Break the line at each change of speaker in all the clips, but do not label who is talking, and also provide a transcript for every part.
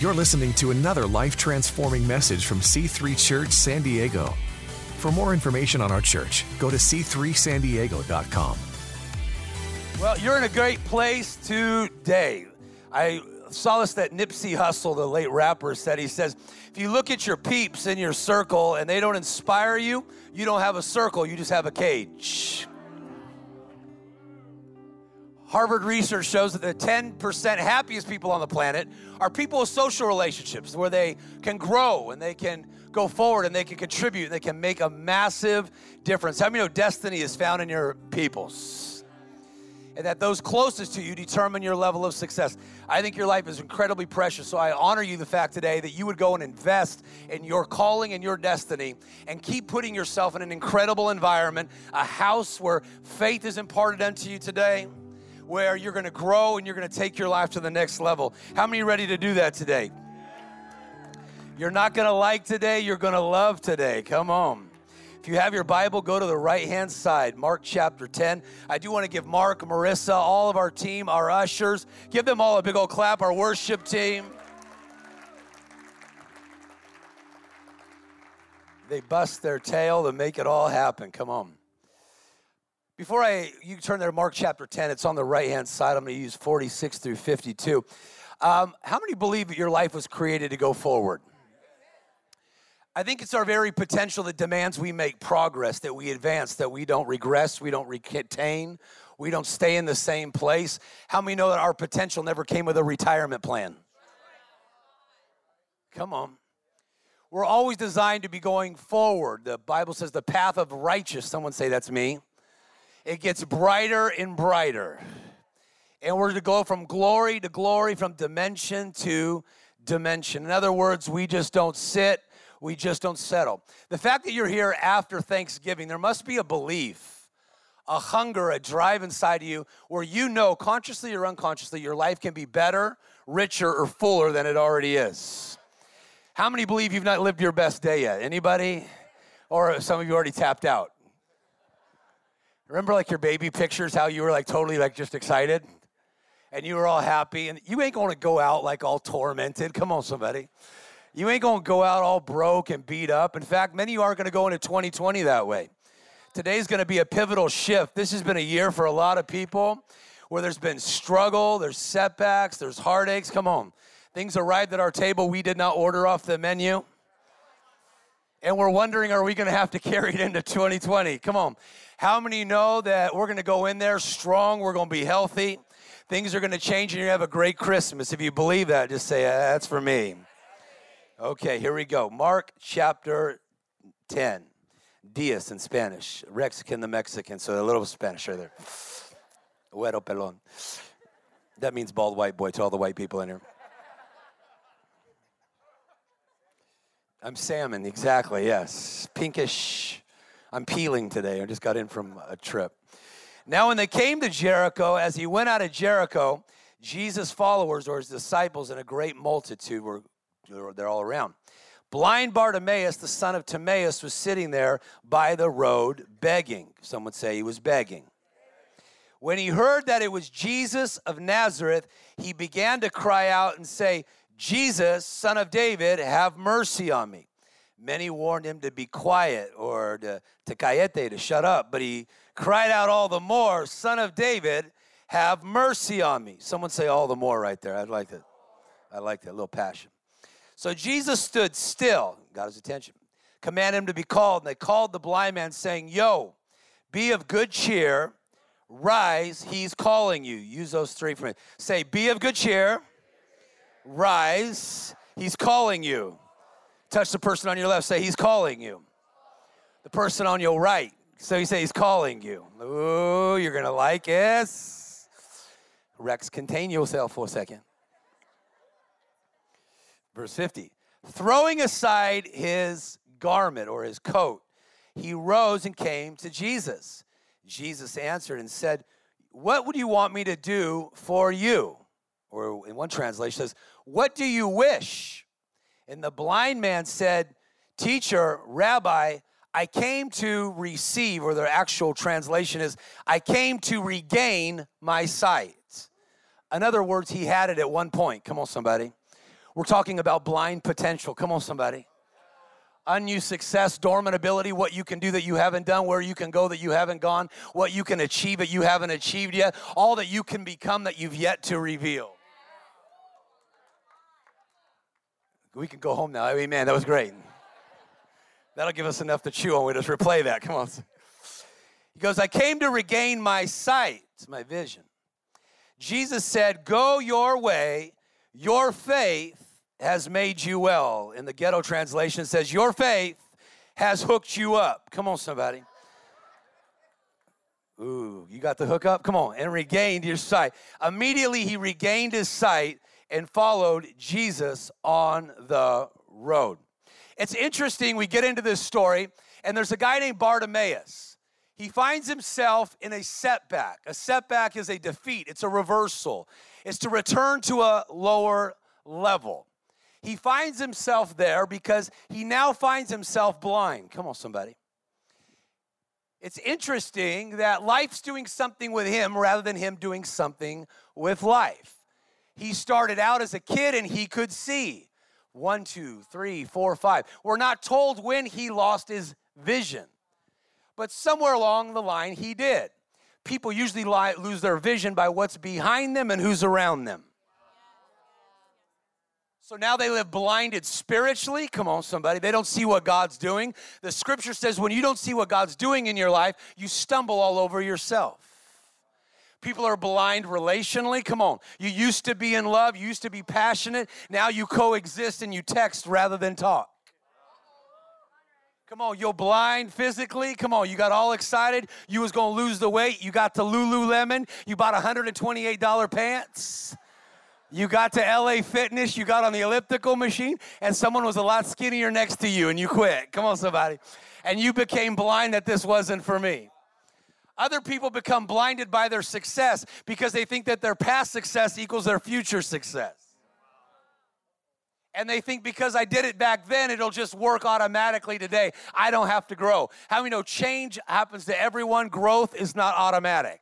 You're listening to another life transforming message from C3 Church San Diego. For more information on our church, go to c3sandiego.com.
Well, you're in a great place today. I saw this that Nipsey Hussle, the late rapper, said. He says, if you look at your peeps in your circle and they don't inspire you, you don't have a circle, you just have a cage. Harvard research shows that the 10% happiest people on the planet are people with social relationships where they can grow and they can go forward and they can contribute and they can make a massive difference. How many know destiny is found in your peoples? And that those closest to you determine your level of success. I think your life is incredibly precious. So I honor you the fact today that you would go and invest in your calling and your destiny and keep putting yourself in an incredible environment, a house where faith is imparted unto you today where you're going to grow and you're going to take your life to the next level. How many ready to do that today? You're not going to like today, you're going to love today. Come on. If you have your Bible, go to the right hand side, Mark chapter 10. I do want to give Mark, Marissa, all of our team, our ushers, give them all a big old clap, our worship team. They bust their tail to make it all happen. Come on. Before I, you turn there, Mark chapter 10, it's on the right hand side. I'm going to use 46 through 52. Um, how many believe that your life was created to go forward? I think it's our very potential that demands we make progress, that we advance, that we don't regress, we don't retain, we don't stay in the same place. How many know that our potential never came with a retirement plan? Come on. We're always designed to be going forward. The Bible says the path of righteous, someone say that's me it gets brighter and brighter. And we're to go from glory to glory, from dimension to dimension. In other words, we just don't sit, we just don't settle. The fact that you're here after Thanksgiving, there must be a belief, a hunger, a drive inside of you where you know, consciously or unconsciously, your life can be better, richer, or fuller than it already is. How many believe you've not lived your best day yet? Anybody? Or some of you already tapped out? Remember like your baby pictures, how you were like totally like just excited? And you were all happy. And you ain't gonna go out like all tormented. Come on, somebody. You ain't gonna go out all broke and beat up. In fact, many of you aren't gonna go into 2020 that way. Today's gonna be a pivotal shift. This has been a year for a lot of people where there's been struggle, there's setbacks, there's heartaches. Come on. Things arrived at our table we did not order off the menu and we're wondering are we going to have to carry it into 2020 come on. How many know that we're going to go in there strong we're going to be healthy things are going to change and you have a great christmas. If you believe that just say uh, that's for me. Okay here we go. Mark chapter 10 dias in spanish. Mexican the mexican so a little spanish right there. Pelon that means bald white boy to all the white people in here I'm salmon, exactly, yes. Pinkish. I'm peeling today. I just got in from a trip. Now, when they came to Jericho, as he went out of Jericho, Jesus' followers or his disciples and a great multitude were they're all around. Blind Bartimaeus, the son of Timaeus, was sitting there by the road begging. Some would say he was begging. When he heard that it was Jesus of Nazareth, he began to cry out and say, Jesus, son of David, have mercy on me. Many warned him to be quiet or to, to callete, to shut up, but he cried out all the more, Son of David, have mercy on me. Someone say all the more right there. I'd like that. I like that, little passion. So Jesus stood still, got his attention, commanded him to be called, and they called the blind man, saying, Yo, be of good cheer, rise, he's calling you. Use those three for me. Say, be of good cheer Rise. He's calling you. Touch the person on your left. Say, He's calling you. The person on your right. So you say, He's calling you. Ooh, you're going to like this. Rex, contain yourself for a second. Verse 50. Throwing aside his garment or his coat, he rose and came to Jesus. Jesus answered and said, What would you want me to do for you? Or in one translation says, What do you wish? And the blind man said, Teacher, Rabbi, I came to receive, or the actual translation is, I came to regain my sight. In other words, he had it at one point. Come on, somebody. We're talking about blind potential. Come on, somebody. Unused success, dormant ability, what you can do that you haven't done, where you can go that you haven't gone, what you can achieve that you haven't achieved yet, all that you can become that you've yet to reveal. We can go home now. Amen. That was great. That'll give us enough to chew on. We just replay that. Come on. He goes, I came to regain my sight, my vision. Jesus said, Go your way, your faith has made you well. In the ghetto translation, says, Your faith has hooked you up. Come on, somebody. Ooh, you got the hook up? Come on, and regained your sight. Immediately he regained his sight and followed Jesus on the road. It's interesting, we get into this story, and there's a guy named Bartimaeus. He finds himself in a setback. A setback is a defeat, it's a reversal, it's to return to a lower level. He finds himself there because he now finds himself blind. Come on, somebody. It's interesting that life's doing something with him rather than him doing something with life. He started out as a kid and he could see. One, two, three, four, five. We're not told when he lost his vision, but somewhere along the line he did. People usually lose their vision by what's behind them and who's around them. So now they live blinded spiritually. Come on, somebody. They don't see what God's doing. The scripture says when you don't see what God's doing in your life, you stumble all over yourself. People are blind relationally. Come on. You used to be in love, you used to be passionate. Now you coexist and you text rather than talk. Come on, you're blind physically. Come on, you got all excited. You was to lose the weight. You got to Lululemon. You bought $128 pants. You got to LA Fitness, you got on the elliptical machine, and someone was a lot skinnier next to you, and you quit. Come on, somebody. And you became blind that this wasn't for me. Other people become blinded by their success because they think that their past success equals their future success. And they think because I did it back then, it'll just work automatically today. I don't have to grow. How many know change happens to everyone? Growth is not automatic.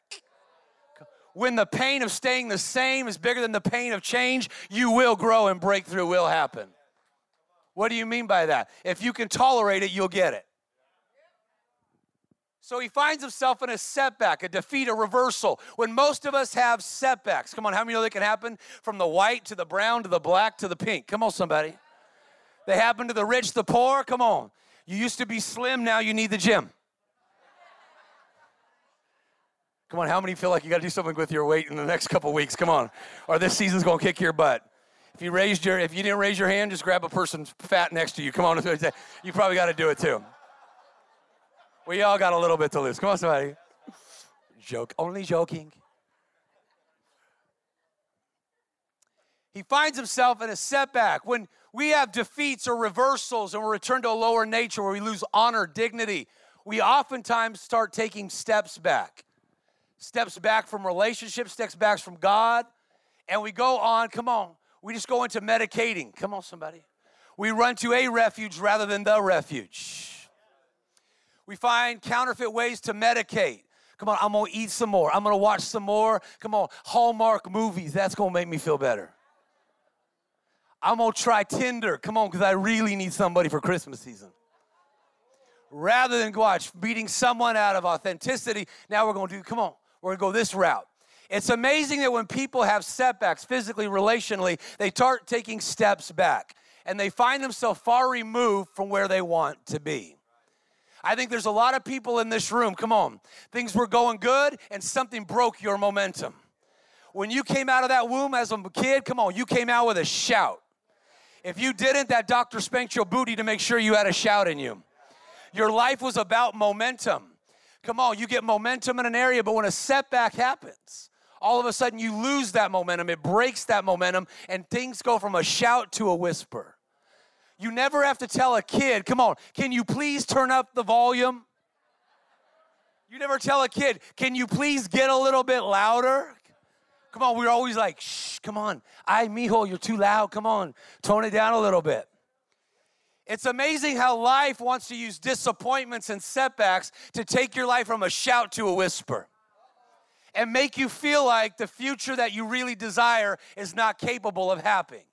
When the pain of staying the same is bigger than the pain of change, you will grow and breakthrough will happen. What do you mean by that? If you can tolerate it, you'll get it. So he finds himself in a setback, a defeat, a reversal. When most of us have setbacks, come on, how many know they can happen from the white to the brown to the black to the pink? Come on, somebody. They happen to the rich, the poor. Come on. You used to be slim, now you need the gym. Come on, how many feel like you got to do something with your weight in the next couple weeks? Come on. Or this season's going to kick your butt. If you raised your if you didn't raise your hand, just grab a person fat next to you. Come on. You probably got to do it too. We all got a little bit to lose. Come on, somebody. Joke, only joking. He finds himself in a setback. When we have defeats or reversals and we return to a lower nature where we lose honor, dignity, we oftentimes start taking steps back. Steps back from relationships, steps back from God, and we go on, come on, we just go into medicating. Come on, somebody. We run to a refuge rather than the refuge. We find counterfeit ways to medicate. Come on, I'm gonna eat some more. I'm gonna watch some more. Come on, Hallmark movies. That's gonna make me feel better. I'm gonna try Tinder. Come on, because I really need somebody for Christmas season. Rather than watch beating someone out of authenticity, now we're gonna do, come on, we're gonna go this route. It's amazing that when people have setbacks physically, relationally, they start taking steps back and they find themselves far removed from where they want to be. I think there's a lot of people in this room, come on, things were going good and something broke your momentum. When you came out of that womb as a kid, come on, you came out with a shout. If you didn't, that doctor spanked your booty to make sure you had a shout in you. Your life was about momentum. Come on, you get momentum in an area, but when a setback happens, all of a sudden you lose that momentum. It breaks that momentum, and things go from a shout to a whisper. You never have to tell a kid, come on, can you please turn up the volume? You never tell a kid, can you please get a little bit louder? Come on, we're always like, shh, come on. I, mijo, you're too loud. Come on, tone it down a little bit. It's amazing how life wants to use disappointments and setbacks to take your life from a shout to a whisper and make you feel like the future that you really desire is not capable of happening.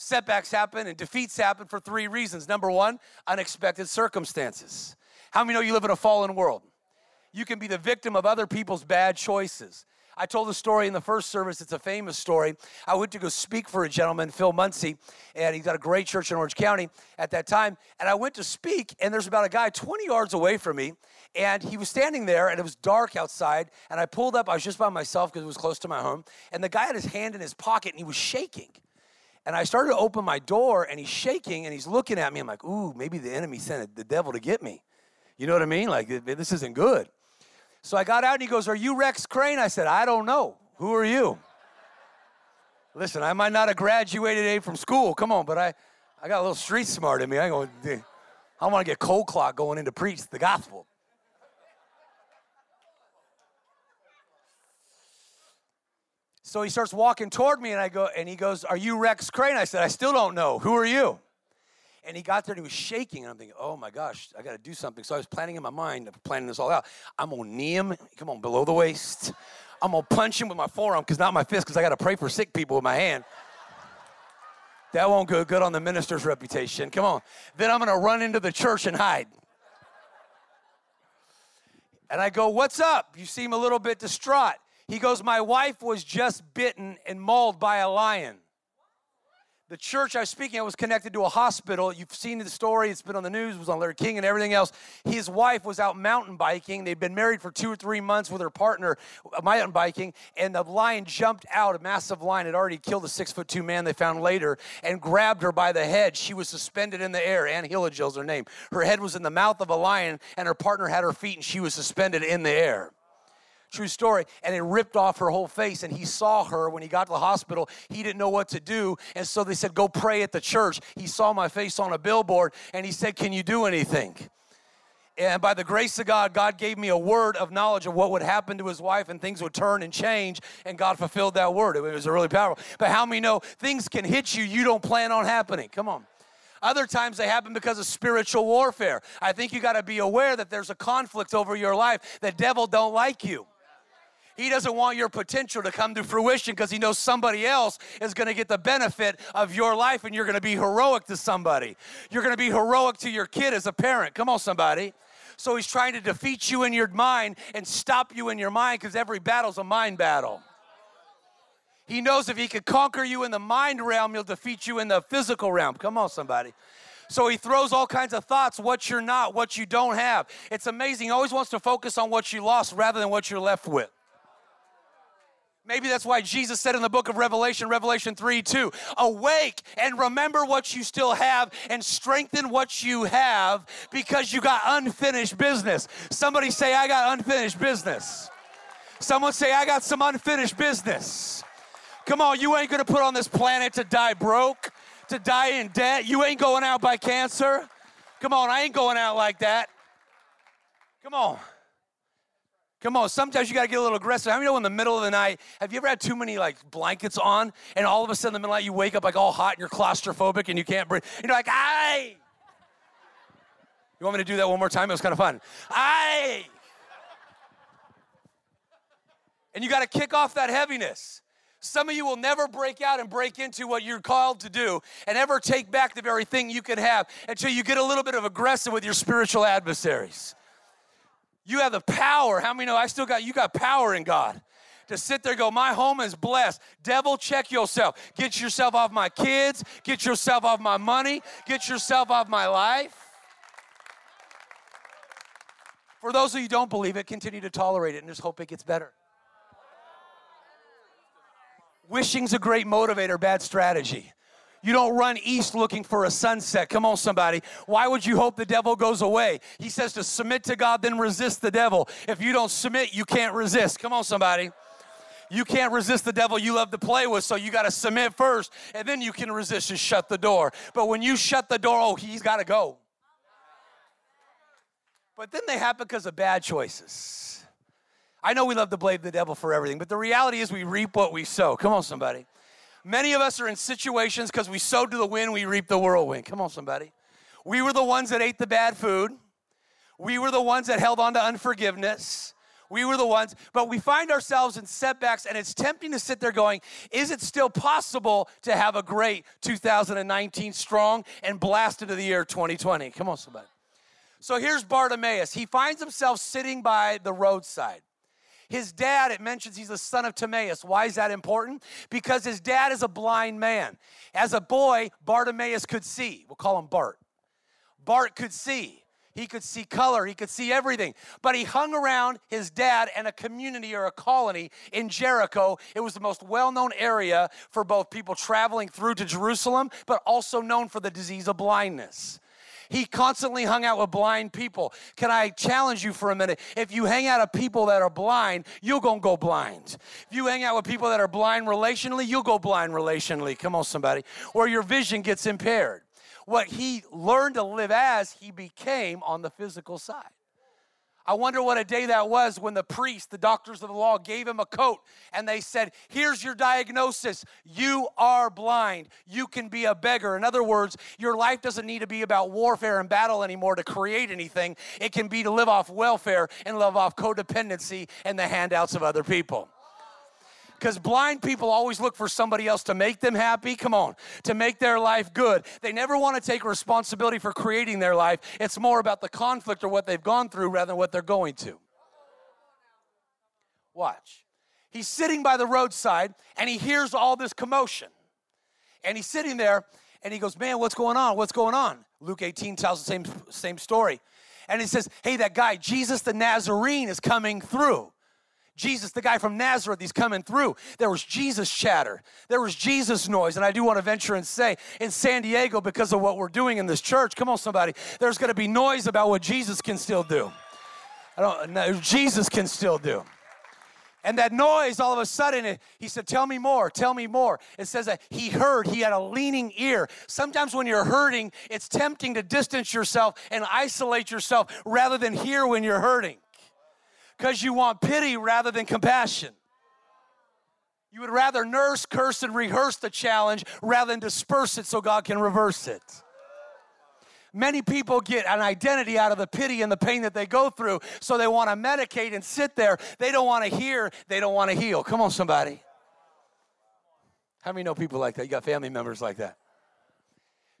Setbacks happen and defeats happen for three reasons. Number one, unexpected circumstances. How many know you live in a fallen world? You can be the victim of other people's bad choices. I told the story in the first service. It's a famous story. I went to go speak for a gentleman, Phil Munsey, and he's got a great church in Orange County at that time. And I went to speak, and there's about a guy 20 yards away from me, and he was standing there, and it was dark outside. And I pulled up. I was just by myself because it was close to my home. And the guy had his hand in his pocket, and he was shaking. And I started to open my door, and he's shaking, and he's looking at me. I'm like, ooh, maybe the enemy sent the devil to get me. You know what I mean? Like, this isn't good. So I got out and he goes, Are you Rex Crain? I said, I don't know. Who are you? Listen, I might not have graduated from school. Come on, but I, I got a little street smart in me. I go, I want to get cold clock going in to preach the gospel. So he starts walking toward me, and I go, and he goes, "Are you Rex Crain? I said, "I still don't know. Who are you?" And he got there and he was shaking. And I'm thinking, oh my gosh, I got to do something. So I was planning in my mind, planning this all out. I'm to knee him, come on, below the waist. I'm to punch him with my forearm, because not my fist, because I got to pray for sick people with my hand. That won't go good on the minister's reputation. Come on. Then I'm to run into the church and hide. And I go, What's up? You seem a little bit distraught. He goes, My wife was just bitten and mauled by a lion the church I was speaking at was connected to a hospital. You've seen the story, it's been on the news, it was on Larry King and everything else. His wife was out mountain biking. They'd been married for two or three months with her partner, uh, mountain biking, and the lion jumped out. A massive lion had already killed a six foot two man they found later and grabbed her by the head. She was suspended in the air. Ann Hillagill's her name. Her head was in the mouth of a lion, and her partner had her feet, and she was suspended in the air. True story. And it ripped off her whole face. And he saw her when he got to the hospital. He didn't know what to do. And so they said, Go pray at the church. He saw my face on a billboard and he said, Can you do anything? And by the grace of God, God gave me a word of knowledge of what would happen to his wife and things would turn and change. And God fulfilled that word. It was really powerful. But how many know things can hit you you don't plan on happening? Come on. Other times they happen because of spiritual warfare. I think you got to be aware that there's a conflict over your life. The devil don't like you. He doesn't want your potential to come to fruition because he knows somebody else is going to get the benefit of your life and you're going to be heroic to somebody. You're going to be heroic to your kid as a parent. Come on, somebody. So he's trying to defeat you in your mind and stop you in your mind because every battle's a mind battle. He knows if he can conquer you in the mind realm, he'll defeat you in the physical realm. Come on, somebody. So he throws all kinds of thoughts, what you're not, what you don't have. It's amazing. He always wants to focus on what you lost rather than what you're left with. Maybe that's why Jesus said in the book of Revelation, Revelation 3 2, awake and remember what you still have and strengthen what you have because you got unfinished business. Somebody say, I got unfinished business. Someone say, I got some unfinished business. Come on, you ain't gonna put on this planet to die broke, to die in debt. You ain't going out by cancer. Come on, I ain't going out like that. Come on. Come on, sometimes you got to get a little aggressive. How many know in the middle of the night, have you ever had too many like blankets on and all of a sudden in the middle of the night you wake up like all hot and you're claustrophobic and you can't breathe? You're like, "Aye." You want me to do that one more time? It was kind of fun. Aye. And you got to kick off that heaviness. Some of you will never break out and break into what you're called to do and ever take back the very thing you can have until you get a little bit of aggressive with your spiritual adversaries. You have the power. How many know I still got, you got power in God to sit there go, My home is blessed. Devil, check yourself. Get yourself off my kids. Get yourself off my money. Get yourself off my life. For those of you don't believe it, continue to tolerate it and just hope it gets better. Wishing's a great motivator, bad strategy. You don't run east looking for a sunset. Come on, somebody. Why would you hope the devil goes away? He says to submit to God, then resist the devil. If you don't submit, you can't resist. Come on, somebody. You can't resist the devil you love to play with, so you got to submit first, and then you can resist and shut the door. But when you shut the door, oh, he's got to go. But then they happen because of bad choices. I know we love to blame the devil for everything, but the reality is we reap what we sow. Come on, somebody. Many of us are in situations because we sowed to the wind, we reap the whirlwind. Come on, somebody. We were the ones that ate the bad food. We were the ones that held on to unforgiveness. We were the ones, but we find ourselves in setbacks, and it's tempting to sit there going, Is it still possible to have a great 2019 strong and blast into the year 2020? Come on, somebody. So here's Bartimaeus. He finds himself sitting by the roadside. His dad, it mentions he's the son of Timaeus. Why is that important? Because his dad is a blind man. As a boy, Bartimaeus could see. We'll call him Bart. Bart could see. He could see color, he could see everything. But he hung around his dad and a community or a colony in Jericho. It was the most well known area for both people traveling through to Jerusalem, but also known for the disease of blindness. He constantly hung out with blind people. Can I challenge you for a minute? If you hang out with people that are blind, you're going to go blind. If you hang out with people that are blind relationally, you'll go blind relationally. Come on, somebody. Or your vision gets impaired. What he learned to live as, he became on the physical side. I wonder what a day that was when the priest, the doctors of the law, gave him a coat and they said, Here's your diagnosis. You are blind. You can be a beggar. In other words, your life doesn't need to be about warfare and battle anymore to create anything. It can be to live off welfare and live off codependency and the handouts of other people because blind people always look for somebody else to make them happy. Come on, to make their life good. They never want to take responsibility for creating their life. It's more about the conflict or what they've gone through rather than what they're going to. Watch. He's sitting by the roadside and he hears all this commotion. And he's sitting there and he goes, Man, what's going on? What's going on? Luke 18 tells the same, same story. And he says, Hey, that guy, Jesus the Nazarene, is coming through. Jesus, the guy from Nazareth, he's coming through. There was Jesus chatter. There was Jesus noise. And I do want to venture and say, in San Diego, because of what we're doing in this church, come on, somebody, there's going to be noise about what Jesus can still do. I don't know, Jesus can still do. And that noise, all of a sudden, he said, Tell me more, tell me more. It says that he heard, he had a leaning ear. Sometimes when you're hurting, it's tempting to distance yourself and isolate yourself rather than hear when you're hurting because you want pity rather than compassion. You would rather nurse, curse, and rehearse the challenge rather than disperse it so God can reverse it. Many people get an identity out of the pity and the pain that they go through, so they want to medicate and sit there. They don't want to hear, they don't want to heal. Come on, somebody. How many know people like that? You got family members like that.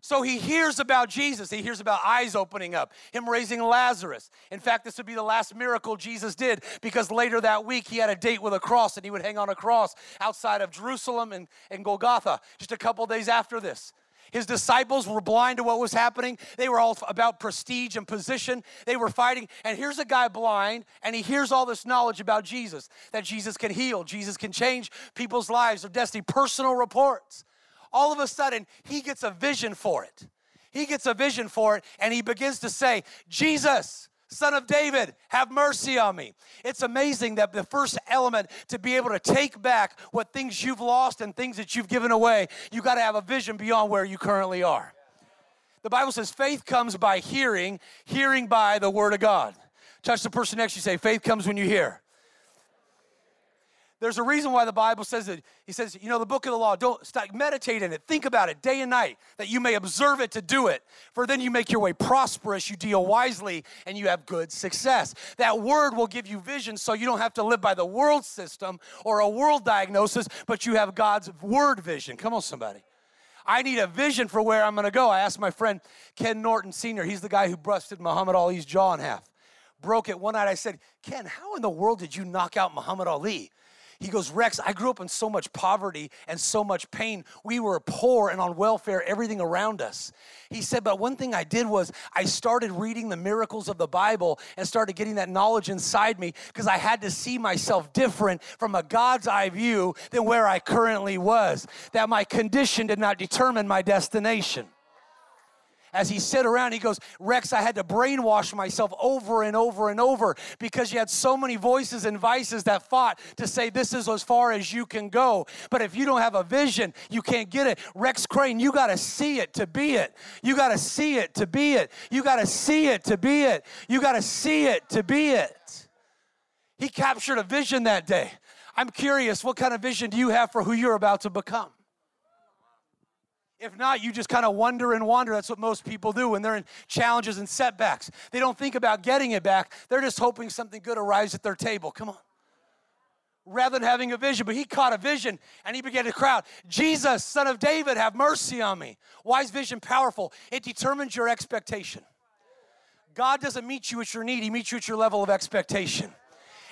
So he hears about Jesus. He hears about eyes opening up, him raising Lazarus. In fact, this would be the last miracle Jesus did because later that week he had a date with a cross and he would hang on a cross outside of Jerusalem and, and Golgotha just a couple days after this. His disciples were blind to what was happening. They were all about prestige and position. They were fighting. And here's a guy blind, and he hears all this knowledge about Jesus that Jesus can heal, Jesus can change people's lives, their destiny, personal reports all of a sudden he gets a vision for it. He gets a vision for it and he begins to say, Jesus, Son of David, have mercy on me. It's amazing that the first element to be able to take back what things you've lost and things that you've given away, you got to have a vision beyond where you currently are. The Bible says faith comes by hearing, hearing by the word of God. Touch the person next to you, say, faith comes when you hear. There's a reason why the Bible says that. He says, you know, the book of the law, don't stop, meditate in it, think about it day and night, that you may observe it to do it. For then you make your way prosperous, you deal wisely, and you have good success. That word will give you vision so you don't have to live by the world system or a world diagnosis, but you have God's word vision. Come on, somebody. I need a vision for where I'm going to go. I asked my friend Ken Norton Sr., he's the guy who busted Muhammad Ali's jaw in half. Broke it one night. I said, Ken, how in the world did you knock out Muhammad Ali? He goes, Rex, I grew up in so much poverty and so much pain. We were poor and on welfare, everything around us. He said, but one thing I did was I started reading the miracles of the Bible and started getting that knowledge inside me because I had to see myself different from a God's eye view than where I currently was. That my condition did not determine my destination as he sit around, he goes, Rex, I had to brainwash myself over and over and over because you had so many voices and vices that fought to say this is as far as you can go. But if you don't have a vision, you can't get it. Rex Crain, you got to see it to be it. You got to see it to be it. You got to see it to be it. You got to see it to be it. He captured a vision that day. I'm curious, what kind of vision do you have for who you're about to become? If not, you just kind of wonder and wander. That's what most people do when they're in challenges and setbacks. They don't think about getting it back, they're just hoping something good arrives at their table. Come on. Rather than having a vision, but he caught a vision and he began to crowd, Jesus, son of David, have mercy on me. Why is vision powerful? It determines your expectation. God doesn't meet you at your need, He meets you at your level of expectation.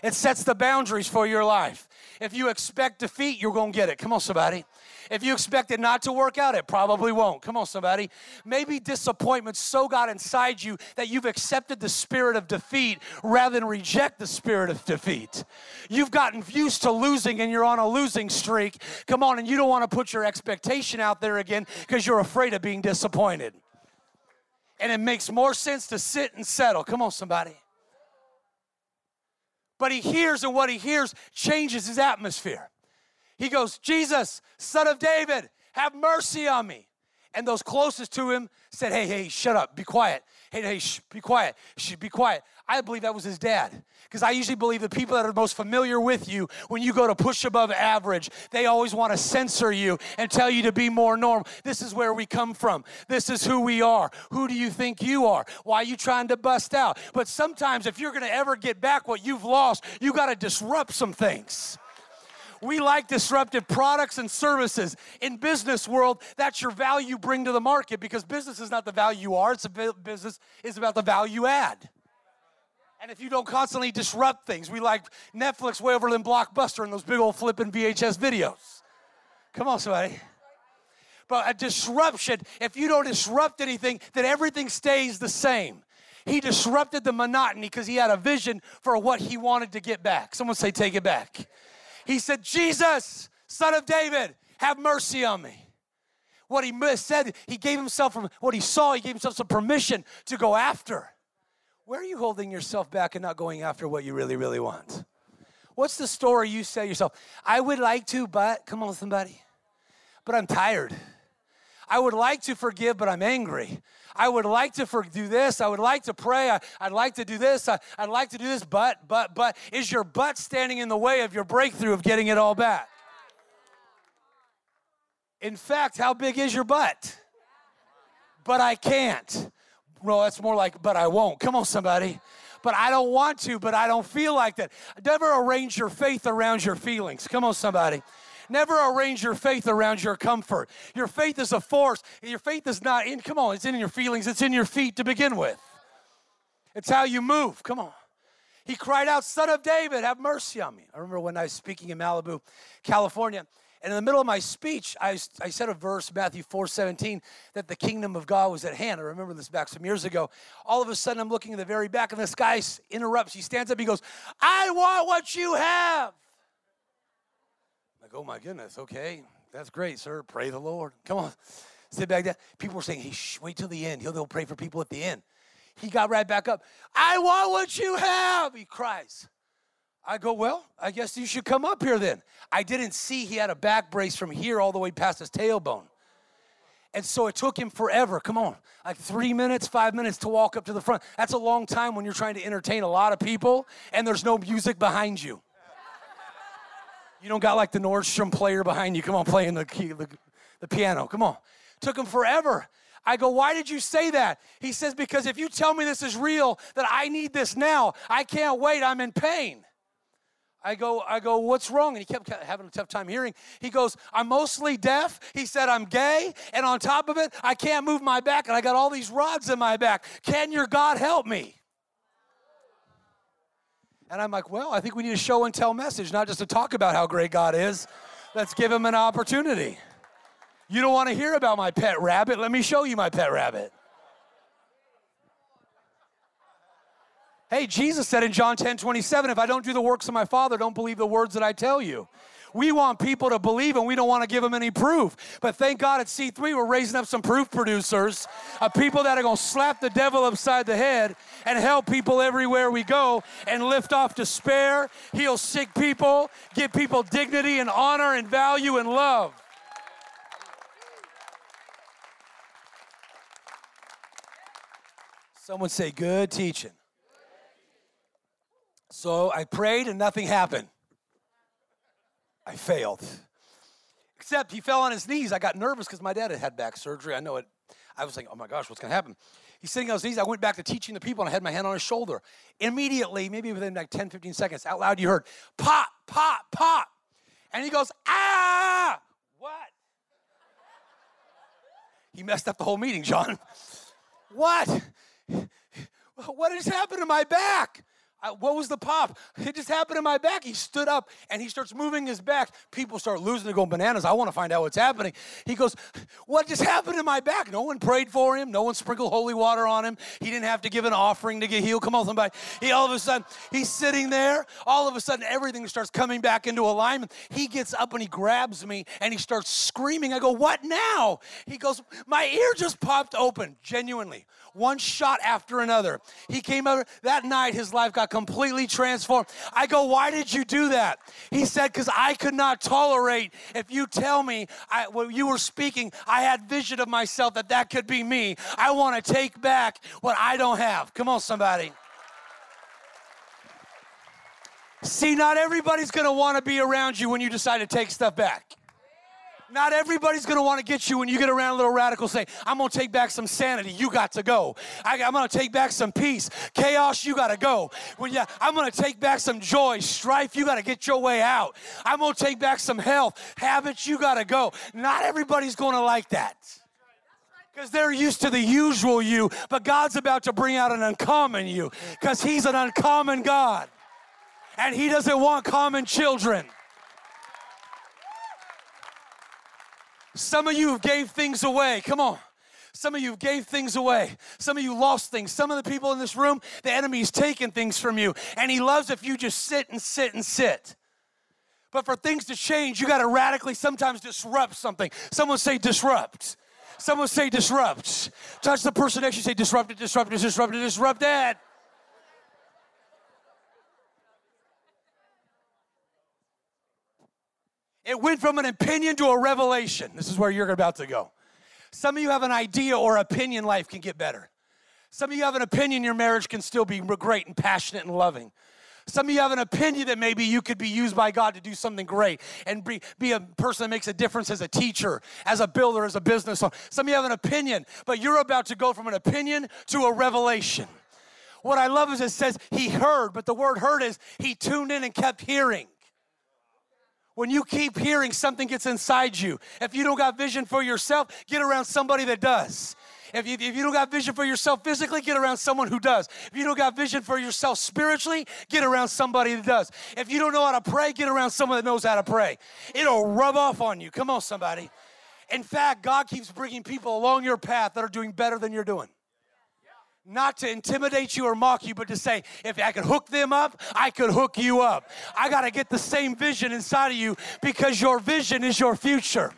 It sets the boundaries for your life. If you expect defeat, you're going to get it. Come on, somebody. If you expect it not to work out, it probably won't. Come on, somebody. Maybe disappointment so got inside you that you've accepted the spirit of defeat rather than reject the spirit of defeat. You've gotten used to losing and you're on a losing streak. Come on, and you don't want to put your expectation out there again because you're afraid of being disappointed. And it makes more sense to sit and settle. Come on, somebody. But he hears, and what he hears changes his atmosphere. He goes, Jesus, son of David, have mercy on me. And those closest to him said, Hey, hey, shut up, be quiet. Hey, hey, be quiet. Shh, be quiet. I believe that was his dad. Because I usually believe the people that are most familiar with you, when you go to push above average, they always want to censor you and tell you to be more normal. This is where we come from. This is who we are. Who do you think you are? Why are you trying to bust out? But sometimes, if you're going to ever get back what you've lost, you got to disrupt some things. We like disruptive products and services. In business world, that's your value bring to the market because business is not the value you are. It's a business is about the value add. And if you don't constantly disrupt things, we like Netflix way over than Blockbuster and those big old flipping VHS videos. Come on, somebody. But a disruption, if you don't disrupt anything, then everything stays the same. He disrupted the monotony because he had a vision for what he wanted to get back. Someone say, take it back. He said, Jesus, son of David, have mercy on me. What he said, he gave himself from what he saw, he gave himself some permission to go after. Where are you holding yourself back and not going after what you really, really want? What's the story you say yourself? I would like to, but come on, somebody. But I'm tired. I would like to forgive, but I'm angry. I would like to for, do this. I would like to pray. I, would like to do this. I, I'd like to do this, but, but, but. Is your butt standing in the way of your breakthrough of getting it all back? In fact, how big is your butt? But I can't. Well, that's more like, but I won't. Come on, somebody. But I don't want to, but I don't feel like that. Never arrange your faith around your feelings. Come on, somebody. Never arrange your faith around your comfort. Your faith is a force. Your faith is not in, come on, it's in your feelings, it's in your feet to begin with. It's how you move. Come on. He cried out, Son of David, have mercy on me. I remember when I was speaking in Malibu, California, and in the middle of my speech, I, I said a verse, Matthew 4 17, that the kingdom of God was at hand. I remember this back some years ago. All of a sudden, I'm looking at the very back, and this guy interrupts. He stands up, he goes, I want what you have oh my goodness, okay, that's great, sir. Pray the Lord. Come on, sit back down. People were saying, hey, shh, wait till the end. He'll, he'll pray for people at the end. He got right back up. I want what you have, he cries. I go, well, I guess you should come up here then. I didn't see he had a back brace from here all the way past his tailbone. And so it took him forever. Come on, like three minutes, five minutes to walk up to the front. That's a long time when you're trying to entertain a lot of people and there's no music behind you. You don't got like the Nordstrom player behind you. Come on, playing the, key, the, the piano. Come on. Took him forever. I go, why did you say that? He says, because if you tell me this is real, that I need this now, I can't wait, I'm in pain. I go, I go, what's wrong? And he kept having a tough time hearing. He goes, I'm mostly deaf. He said, I'm gay. And on top of it, I can't move my back. And I got all these rods in my back. Can your God help me? And I'm like, well, I think we need a show and tell message, not just to talk about how great God is. Let's give him an opportunity. You don't want to hear about my pet rabbit? Let me show you my pet rabbit. Hey, Jesus said in John 10 27, if I don't do the works of my Father, don't believe the words that I tell you. We want people to believe and we don't want to give them any proof. But thank God at C3, we're raising up some proof producers of people that are going to slap the devil upside the head and help people everywhere we go and lift off despair, heal sick people, give people dignity and honor and value and love. Someone say, good teaching. So I prayed and nothing happened. I failed. Except he fell on his knees. I got nervous because my dad had had back surgery. I know it. I was like, oh my gosh, what's going to happen? He's sitting on his knees. I went back to teaching the people and I had my hand on his shoulder. Immediately, maybe within like 10, 15 seconds, out loud, you heard pop, pop, pop. And he goes, ah, what? He messed up the whole meeting, John. What? What has happened to my back? I, what was the pop? It just happened in my back. He stood up and he starts moving his back. People start losing it, going bananas. I want to find out what's happening. He goes, What just happened in my back? No one prayed for him. No one sprinkled holy water on him. He didn't have to give an offering to get healed. Come on, somebody. He all of a sudden, he's sitting there. All of a sudden, everything starts coming back into alignment. He gets up and he grabs me and he starts screaming. I go, What now? He goes, My ear just popped open, genuinely one shot after another. He came over that night, his life got completely transformed. I go, Why did you do that? He said, Because I could not tolerate if you tell me I, when you were speaking, I had vision of myself that that could be me. I want to take back what I don't have. Come on, somebody. See, not everybody's going to want to be around you when you decide to take stuff back. Not everybody's gonna wanna get you when you get around a little radical. Say, I'm gonna take back some sanity. You got to go. I, am gonna take back some peace. Chaos, you gotta go. When yeah, I'm gonna take back some joy. Strife, you gotta get your way out. I'm gonna take back some health. Habits, you gotta go. Not everybody's gonna like that. Because they're used to the usual you, but God's about to bring out an uncommon you because He's an uncommon God. And He doesn't want common children. Some of you have gave things away. Come on. Some of you gave things away. Some of you lost things. Some of the people in this room, the enemy's taken things from you. And he loves if you just sit and sit and sit. But for things to change, you got to radically sometimes disrupt something. Someone say disrupt. Someone say disrupt. Touch the person next to you, say disrupt it, disrupt it, disrupt it, disrupt that. It went from an opinion to a revelation. This is where you're about to go. Some of you have an idea or opinion life can get better. Some of you have an opinion your marriage can still be great and passionate and loving. Some of you have an opinion that maybe you could be used by God to do something great and be, be a person that makes a difference as a teacher, as a builder, as a business owner. Some of you have an opinion, but you're about to go from an opinion to a revelation. What I love is it says he heard, but the word heard is he tuned in and kept hearing. When you keep hearing, something gets inside you. If you don't got vision for yourself, get around somebody that does. If you, if you don't got vision for yourself physically, get around someone who does. If you don't got vision for yourself spiritually, get around somebody that does. If you don't know how to pray, get around someone that knows how to pray. It'll rub off on you. Come on, somebody. In fact, God keeps bringing people along your path that are doing better than you're doing not to intimidate you or mock you, but to say, if I could hook them up, I could hook you up. I got to get the same vision inside of you because your vision is your future.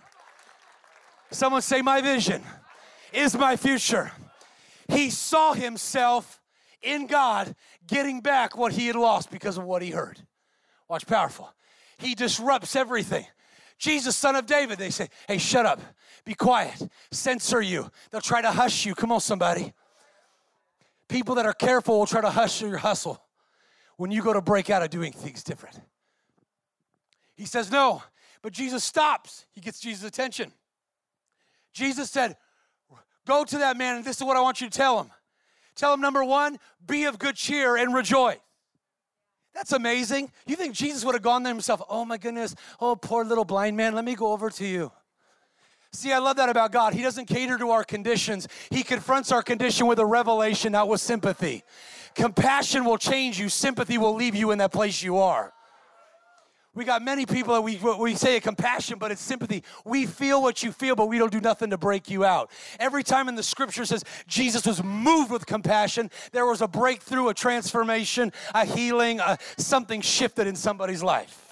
Someone say, My vision is my future. He saw himself in God getting back what he had lost because of what he heard. Watch, powerful. He disrupts everything. Jesus, son of David, they say, Hey, shut up, be quiet, censor you. They'll try to hush you. Come on, somebody. People that are careful will try to hush your hustle when you go to break out of doing things different. He says no, but Jesus stops. He gets Jesus' attention. Jesus said, Go to that man, and this is what I want you to tell him. Tell him, number one, be of good cheer and rejoice. That's amazing. You think Jesus would have gone there himself? Oh my goodness, oh poor little blind man, let me go over to you. See, I love that about God. He doesn't cater to our conditions, He confronts our condition with a revelation, not with sympathy. Compassion will change you, sympathy will leave you in that place you are. We got many people that we, we say a compassion, but it's sympathy. We feel what you feel, but we don't do nothing to break you out. Every time in the scripture says Jesus was moved with compassion, there was a breakthrough, a transformation, a healing, a, something shifted in somebody's life.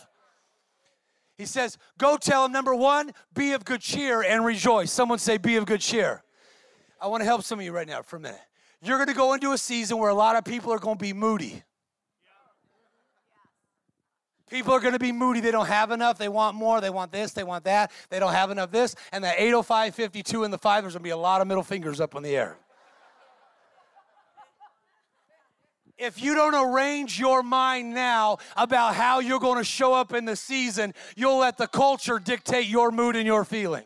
He says, Go tell him, number one, be of good cheer and rejoice. Someone say, Be of good cheer. I want to help some of you right now for a minute. You're going to go into a season where a lot of people are going to be moody. People are going to be moody. They don't have enough. They want more. They want this. They want that. They don't have enough this. And that 805, 52, and the 5, there's going to be a lot of middle fingers up in the air. If you don't arrange your mind now about how you're going to show up in the season, you'll let the culture dictate your mood and your feeling.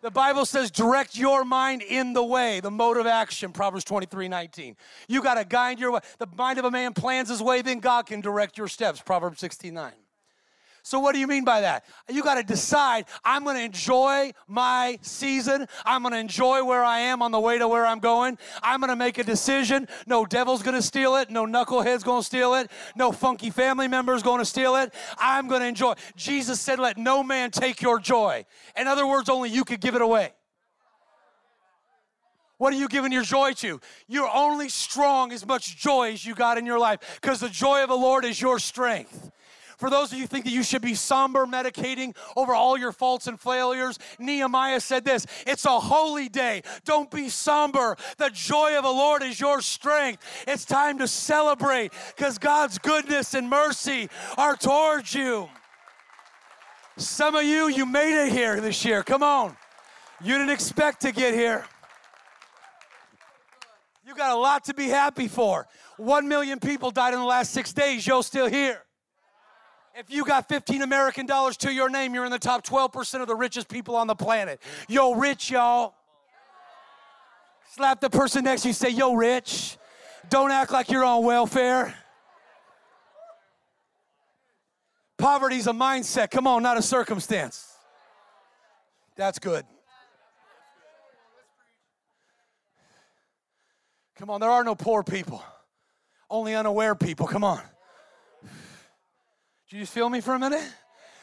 The Bible says, direct your mind in the way, the mode of action, Proverbs 23 19. You got to guide your way. The mind of a man plans his way, then God can direct your steps, Proverbs 69. So, what do you mean by that? You got to decide I'm going to enjoy my season. I'm going to enjoy where I am on the way to where I'm going. I'm going to make a decision. No devil's going to steal it. No knucklehead's going to steal it. No funky family member's going to steal it. I'm going to enjoy. Jesus said, Let no man take your joy. In other words, only you could give it away. What are you giving your joy to? You're only strong as much joy as you got in your life because the joy of the Lord is your strength. For those of you think that you should be somber, medicating over all your faults and failures, Nehemiah said this It's a holy day. Don't be somber. The joy of the Lord is your strength. It's time to celebrate because God's goodness and mercy are towards you. Some of you, you made it here this year. Come on. You didn't expect to get here. You got a lot to be happy for. One million people died in the last six days. You're still here. If you got 15 American dollars to your name, you're in the top 12% of the richest people on the planet. Yo, rich, y'all. Slap the person next to you, and say, Yo, rich. Don't act like you're on welfare. Poverty's a mindset. Come on, not a circumstance. That's good. Come on, there are no poor people, only unaware people. Come on. Do you feel me for a minute?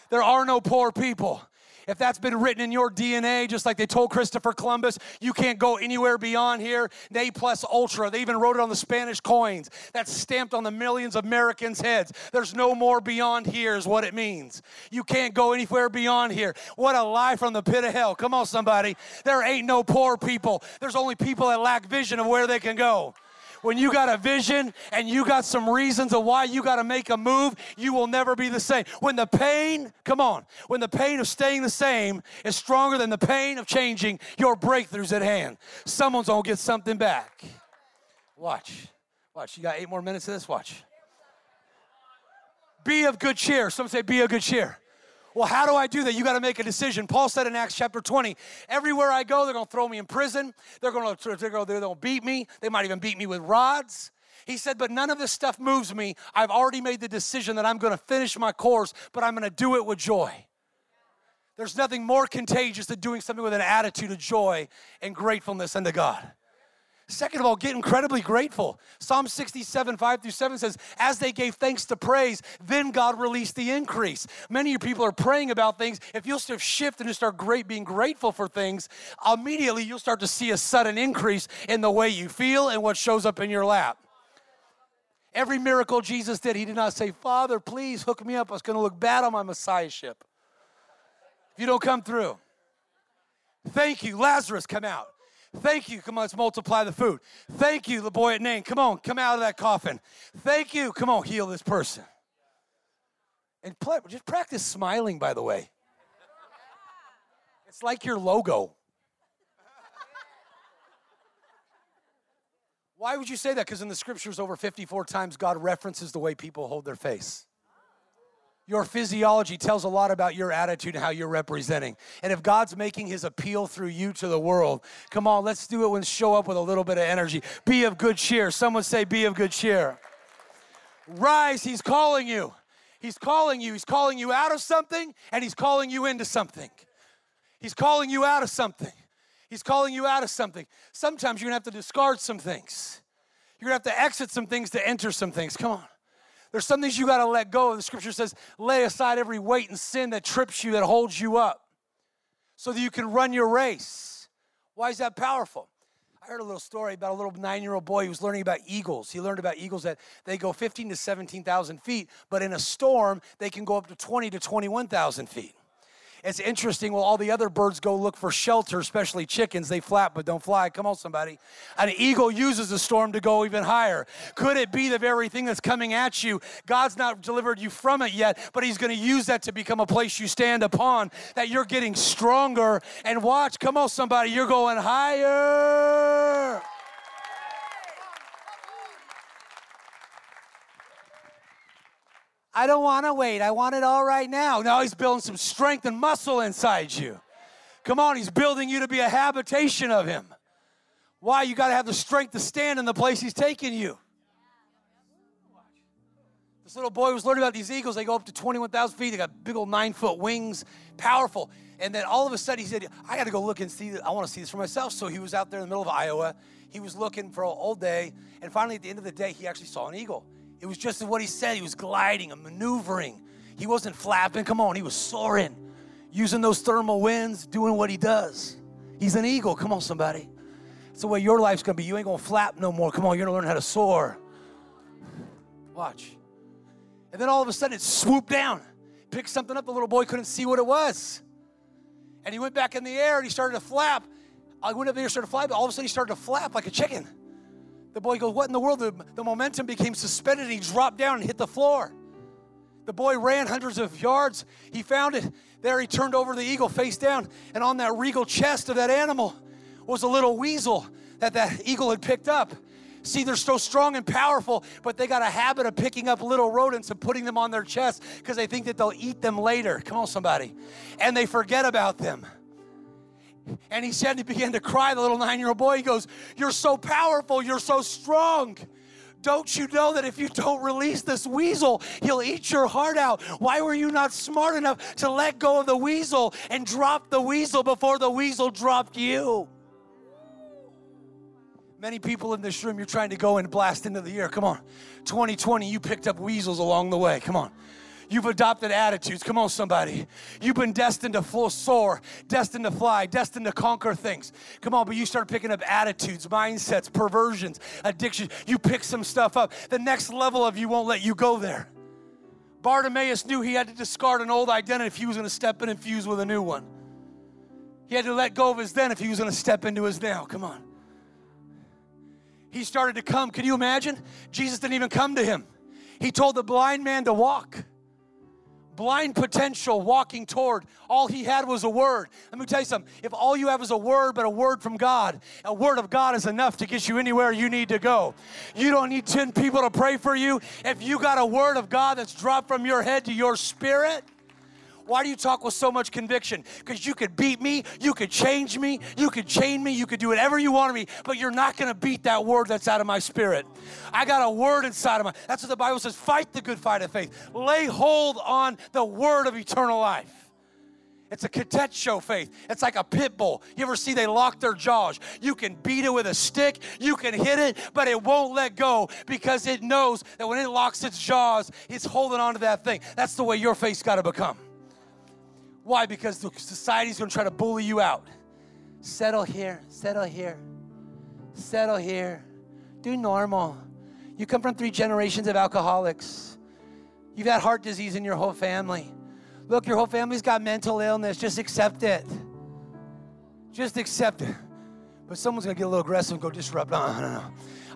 There are no poor people. If that's been written in your DNA, just like they told Christopher Columbus, you can't go anywhere beyond here. Ne plus ultra. They even wrote it on the Spanish coins. That's stamped on the millions of Americans' heads. There's no more beyond here, is what it means. You can't go anywhere beyond here. What a lie from the pit of hell. Come on, somebody. There ain't no poor people. There's only people that lack vision of where they can go when you got a vision and you got some reasons of why you got to make a move, you will never be the same. When the pain, come on, when the pain of staying the same is stronger than the pain of changing, your breakthrough's at hand. Someone's gonna get something back. Watch, watch. You got eight more minutes of this. Watch. Be of good cheer. Some say, be of good cheer. Well, how do I do that? You got to make a decision. Paul said in Acts chapter 20, everywhere I go, they're going to throw me in prison. They're going to they're going to beat me. They might even beat me with rods. He said, but none of this stuff moves me. I've already made the decision that I'm going to finish my course, but I'm going to do it with joy. There's nothing more contagious than doing something with an attitude of joy and gratefulness unto God. Second of all, get incredibly grateful. Psalm 67, 5 through 7 says, As they gave thanks to praise, then God released the increase. Many of you people are praying about things. If you'll start shift and just start great being grateful for things, immediately you'll start to see a sudden increase in the way you feel and what shows up in your lap. Every miracle Jesus did, he did not say, Father, please hook me up. I was going to look bad on my messiahship. If you don't come through, thank you. Lazarus, come out. Thank you. Come on, let's multiply the food. Thank you, the boy at Nain. Come on, come out of that coffin. Thank you. Come on, heal this person. And play, just practice smiling, by the way. It's like your logo. Why would you say that? Because in the scriptures, over 54 times, God references the way people hold their face. Your physiology tells a lot about your attitude and how you're representing. And if God's making his appeal through you to the world, come on, let's do it and show up with a little bit of energy. Be of good cheer. Someone say, Be of good cheer. Rise, he's calling you. He's calling you. He's calling you out of something and he's calling you into something. He's calling you out of something. He's calling you out of something. Sometimes you're gonna have to discard some things. You're gonna have to exit some things to enter some things. Come on. There's some things you got to let go. The scripture says, lay aside every weight and sin that trips you, that holds you up, so that you can run your race. Why is that powerful? I heard a little story about a little nine year old boy who was learning about eagles. He learned about eagles that they go 15 to 17,000 feet, but in a storm, they can go up to 20 to 21,000 feet. It's interesting. Well, all the other birds go look for shelter, especially chickens. They flap but don't fly. Come on, somebody. An eagle uses a storm to go even higher. Could it be the very thing that's coming at you? God's not delivered you from it yet, but He's going to use that to become a place you stand upon, that you're getting stronger. And watch, come on, somebody, you're going higher. I don't want to wait. I want it all right now. Now he's building some strength and muscle inside you. Come on, he's building you to be a habitation of him. Why? You got to have the strength to stand in the place he's taking you. This little boy was learning about these eagles. They go up to 21,000 feet. They got big old nine foot wings, powerful. And then all of a sudden he said, I got to go look and see, I want to see this for myself. So he was out there in the middle of Iowa. He was looking for all day. And finally, at the end of the day, he actually saw an eagle. It was just what he said. He was gliding and maneuvering. He wasn't flapping. Come on, he was soaring, using those thermal winds, doing what he does. He's an eagle. Come on, somebody. That's the way your life's gonna be. You ain't gonna flap no more. Come on, you're gonna learn how to soar. Watch. And then all of a sudden it swooped down, picked something up. The little boy couldn't see what it was. And he went back in the air and he started to flap. I went up there and started to fly, but all of a sudden he started to flap like a chicken. The boy goes, What in the world? The, the momentum became suspended. He dropped down and hit the floor. The boy ran hundreds of yards. He found it. There he turned over the eagle face down, and on that regal chest of that animal was a little weasel that that eagle had picked up. See, they're so strong and powerful, but they got a habit of picking up little rodents and putting them on their chest because they think that they'll eat them later. Come on, somebody. And they forget about them. And he said, he began to cry, the little nine year old boy. He goes, You're so powerful, you're so strong. Don't you know that if you don't release this weasel, he'll eat your heart out? Why were you not smart enough to let go of the weasel and drop the weasel before the weasel dropped you? Many people in this room, you're trying to go and blast into the year. Come on. 2020, you picked up weasels along the way. Come on. You've adopted attitudes. Come on, somebody. You've been destined to full soar, destined to fly, destined to conquer things. Come on, but you start picking up attitudes, mindsets, perversions, addictions. You pick some stuff up. The next level of you won't let you go there. Bartimaeus knew he had to discard an old identity if he was going to step in and fuse with a new one. He had to let go of his then if he was going to step into his now. Come on he started to come. Can you imagine? Jesus didn't even come to him. He told the blind man to walk. Blind potential walking toward. All he had was a word. Let me tell you something. If all you have is a word, but a word from God, a word of God is enough to get you anywhere you need to go. You don't need 10 people to pray for you. If you got a word of God that's dropped from your head to your spirit, why do you talk with so much conviction? Because you could beat me, you could change me, you could chain me, you could do whatever you want to me, but you're not going to beat that word that's out of my spirit. I got a word inside of my. That's what the Bible says. Fight the good fight of faith. Lay hold on the word of eternal life. It's a cadet show faith. It's like a pit bull. You ever see they lock their jaws? You can beat it with a stick, you can hit it, but it won't let go because it knows that when it locks its jaws, it's holding on to that thing. That's the way your faith's got to become. Why? Because the society's to try to bully you out. Settle here, settle here, settle here. Do normal. You come from three generations of alcoholics. You've had heart disease in your whole family. Look, your whole family's got mental illness. Just accept it. Just accept it. But someone's gonna get a little aggressive and go disrupt. No, no, no.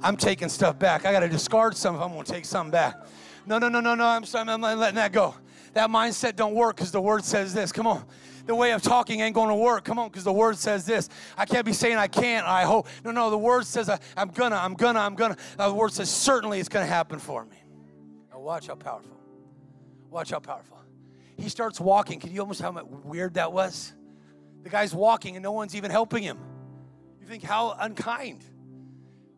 I'm taking stuff back. I gotta discard some if I'm gonna take some back. No, no, no, no, no. I'm sorry. I'm letting that go that mindset don't work because the word says this. Come on. The way of talking ain't going to work. Come on, because the word says this. I can't be saying I can't, I hope. No, no, the word says I, am gonna, I'm gonna, I'm gonna. the word says certainly it's gonna happen for me. Now watch how powerful. Watch how powerful. He starts walking. Can you almost how weird that was? The guy's walking and no one's even helping him. You think how unkind.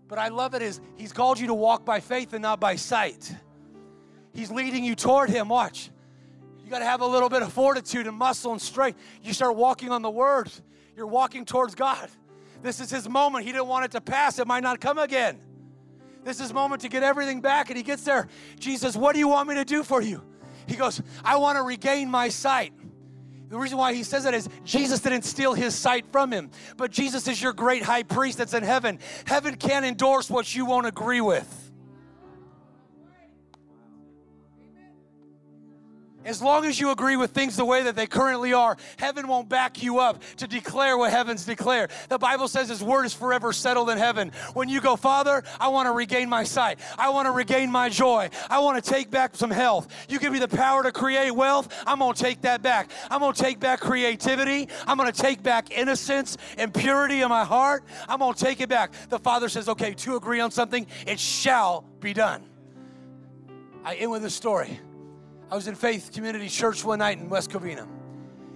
But I love it is he's called you to walk by faith and not by sight. He's leading you toward him. Watch. You got to have a little bit of fortitude and muscle and strength. You start walking on the word. You're walking towards God. This is his moment. He didn't want it to pass. It might not come again. This is moment to get everything back. And he gets there. Jesus, what do you want me to do for you? He goes, I want to regain my sight. The reason why he says that is Jesus didn't steal his sight from him, but Jesus is your great high priest that's in heaven. Heaven can't endorse what you won't agree with. As long as you agree with things the way that they currently are, heaven won't back you up to declare what heaven's declared. The Bible says His word is forever settled in heaven. When you go, Father, I want to regain my sight. I want to regain my joy. I want to take back some health. You give me the power to create wealth. I'm going to take that back. I'm going to take back creativity. I'm going to take back innocence and purity in my heart. I'm going to take it back. The Father says, okay, to agree on something, it shall be done. I end with a story. I was in Faith Community Church one night in West Covina.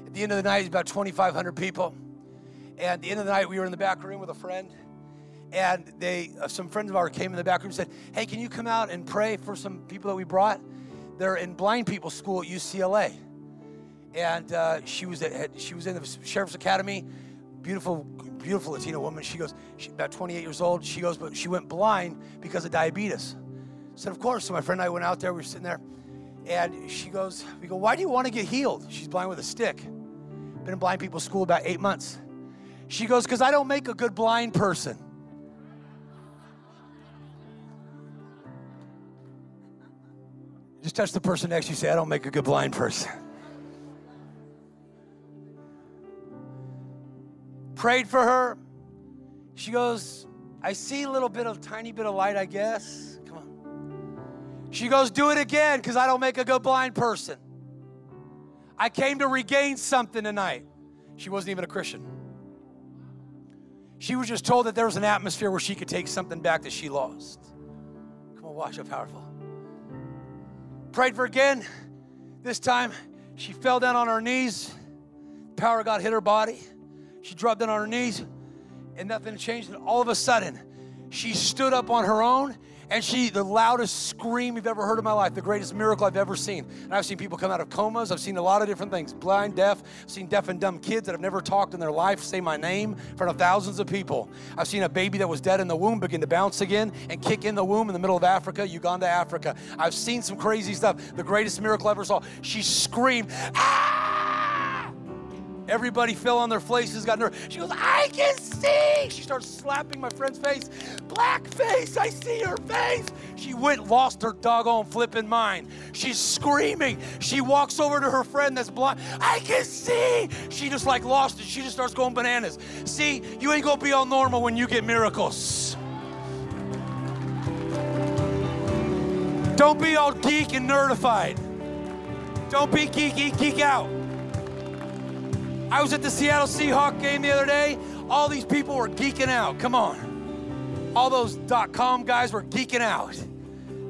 At the end of the night, it was about 2,500 people. And at the end of the night, we were in the back room with a friend. And they, uh, some friends of ours came in the back room and said, Hey, can you come out and pray for some people that we brought? They're in blind people's school at UCLA. And uh, she, was at, she was in the Sheriff's Academy, beautiful, beautiful Latina woman. She goes, she, about 28 years old. She goes, but she went blind because of diabetes. I said, Of course. So my friend and I went out there. We were sitting there. And she goes, We go, Why do you want to get healed? She's blind with a stick. Been in blind people's school about eight months. She goes, Because I don't make a good blind person. Just touch the person next to you, say, I don't make a good blind person. Prayed for her. She goes, I see a little bit of tiny bit of light, I guess. She goes, Do it again because I don't make a good blind person. I came to regain something tonight. She wasn't even a Christian. She was just told that there was an atmosphere where she could take something back that she lost. Come on, watch how powerful. Prayed for again. This time, she fell down on her knees. Power God hit her body. She dropped down on her knees, and nothing changed. And all of a sudden, she stood up on her own and she, the loudest scream you've ever heard in my life, the greatest miracle I've ever seen. And I've seen people come out of comas. I've seen a lot of different things blind, deaf. I've seen deaf and dumb kids that have never talked in their life say my name in front of thousands of people. I've seen a baby that was dead in the womb begin to bounce again and kick in the womb in the middle of Africa, Uganda, Africa. I've seen some crazy stuff. The greatest miracle I ever saw. She screamed, ah! Everybody fell on their faces, got nervous. She goes, I can see. She starts slapping my friend's face. Black face, I see her face. She went, lost her doggone flipping mind. She's screaming. She walks over to her friend that's blind. I can see. She just like lost it. She just starts going bananas. See, you ain't gonna be all normal when you get miracles. Don't be all geek and nerdified. Don't be geeky, geek out. I was at the Seattle Seahawk game the other day. All these people were geeking out. Come on. All those dot com guys were geeking out.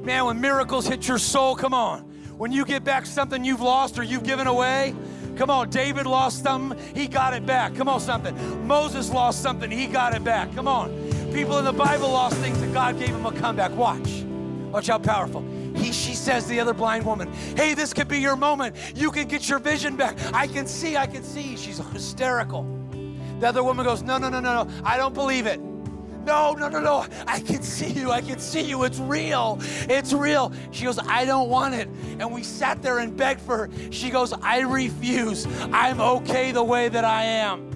Man, when miracles hit your soul, come on. When you get back something you've lost or you've given away, come on. David lost something, he got it back. Come on, something. Moses lost something, he got it back. Come on. People in the Bible lost things and God gave them a comeback. Watch. Watch how powerful. He, she says to the other blind woman, Hey, this could be your moment. You can get your vision back. I can see, I can see. She's hysterical. The other woman goes, No, no, no, no, no. I don't believe it. No, no, no, no. I can see you. I can see you. It's real. It's real. She goes, I don't want it. And we sat there and begged for her. She goes, I refuse. I'm okay the way that I am.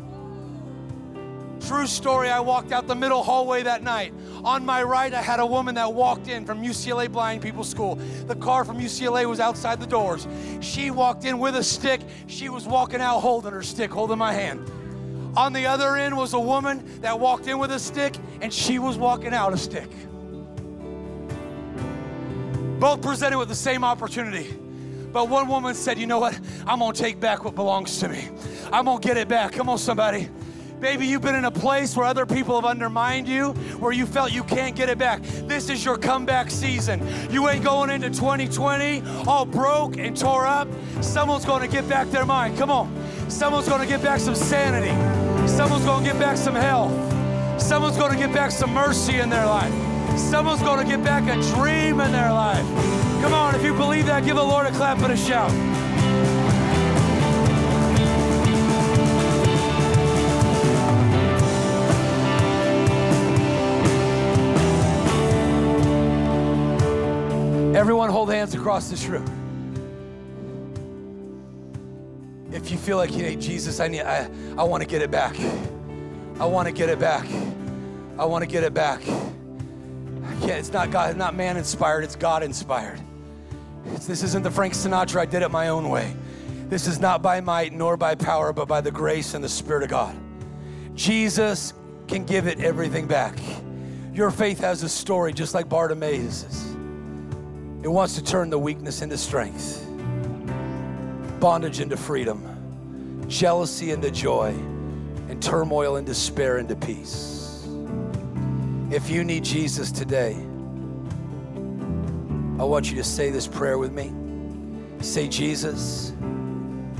True story, I walked out the middle hallway that night. On my right, I had a woman that walked in from UCLA Blind People's School. The car from UCLA was outside the doors. She walked in with a stick. She was walking out holding her stick, holding my hand. On the other end was a woman that walked in with a stick, and she was walking out a stick. Both presented with the same opportunity. But one woman said, You know what? I'm going to take back what belongs to me. I'm going to get it back. Come on, somebody. Maybe you've been in a place where other people have undermined you, where you felt you can't get it back. This is your comeback season. You ain't going into 2020 all broke and tore up. Someone's going to get back their mind. Come on. Someone's going to get back some sanity. Someone's going to get back some health. Someone's going to get back some mercy in their life. Someone's going to get back a dream in their life. Come on, if you believe that, give the Lord a clap and a shout. Everyone hold hands across this room. If you feel like, hey, Jesus, I need I, I want to get it back. I want to get it back. I want to get it back. Yeah, it's not God, not man inspired, it's God inspired. It's, this isn't the Frank Sinatra, I did it my own way. This is not by might nor by power, but by the grace and the Spirit of God. Jesus can give it everything back. Your faith has a story just like Bartimaeus'. It wants to turn the weakness into strength, bondage into freedom, jealousy into joy, and turmoil and despair into peace. If you need Jesus today, I want you to say this prayer with me. Say, Jesus,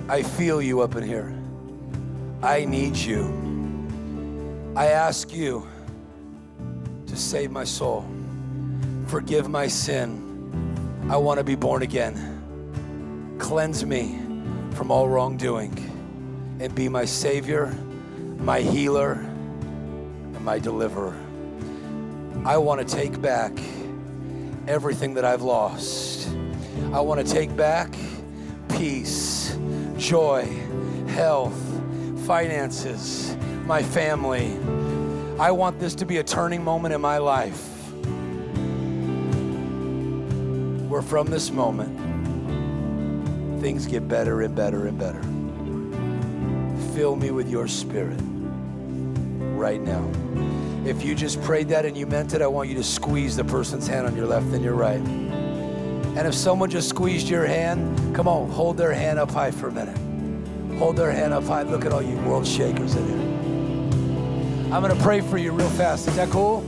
I feel you up in here. I need you. I ask you to save my soul, forgive my sin. I want to be born again. Cleanse me from all wrongdoing and be my Savior, my healer, and my deliverer. I want to take back everything that I've lost. I want to take back peace, joy, health, finances, my family. I want this to be a turning moment in my life where from this moment, things get better and better and better. Fill me with your spirit right now. If you just prayed that and you meant it, I want you to squeeze the person's hand on your left and your right. And if someone just squeezed your hand, come on, hold their hand up high for a minute. Hold their hand up high. Look at all you world shakers in here. I'm going to pray for you real fast. Is that cool?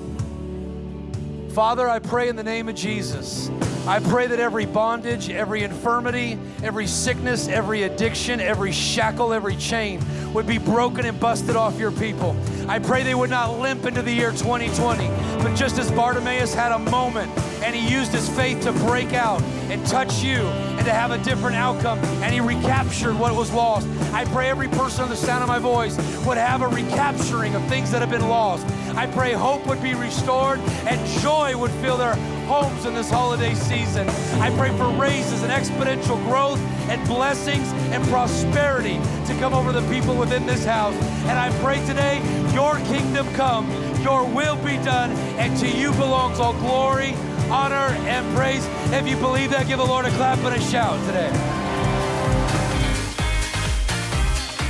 Father, I pray in the name of Jesus. I pray that every bondage, every infirmity, every sickness, every addiction, every shackle, every chain would be broken and busted off your people. I pray they would not limp into the year 2020, but just as Bartimaeus had a moment and he used his faith to break out and touch you and to have a different outcome, and he recaptured what was lost. I pray every person on the sound of my voice would have a recapturing of things that have been lost. I pray hope would be restored and joy would fill their homes in this holiday season. I pray for raises and exponential growth and blessings and prosperity to come over the people within this house. And I pray today, your kingdom come, your will be done, and to you belongs all glory, honor, and praise. If you believe that, give the Lord a clap and a shout today.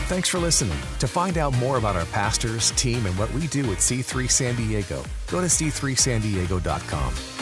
Thanks for listening. To find out more about our pastors, team, and what we do at C3 San Diego, go to c3sandiego.com.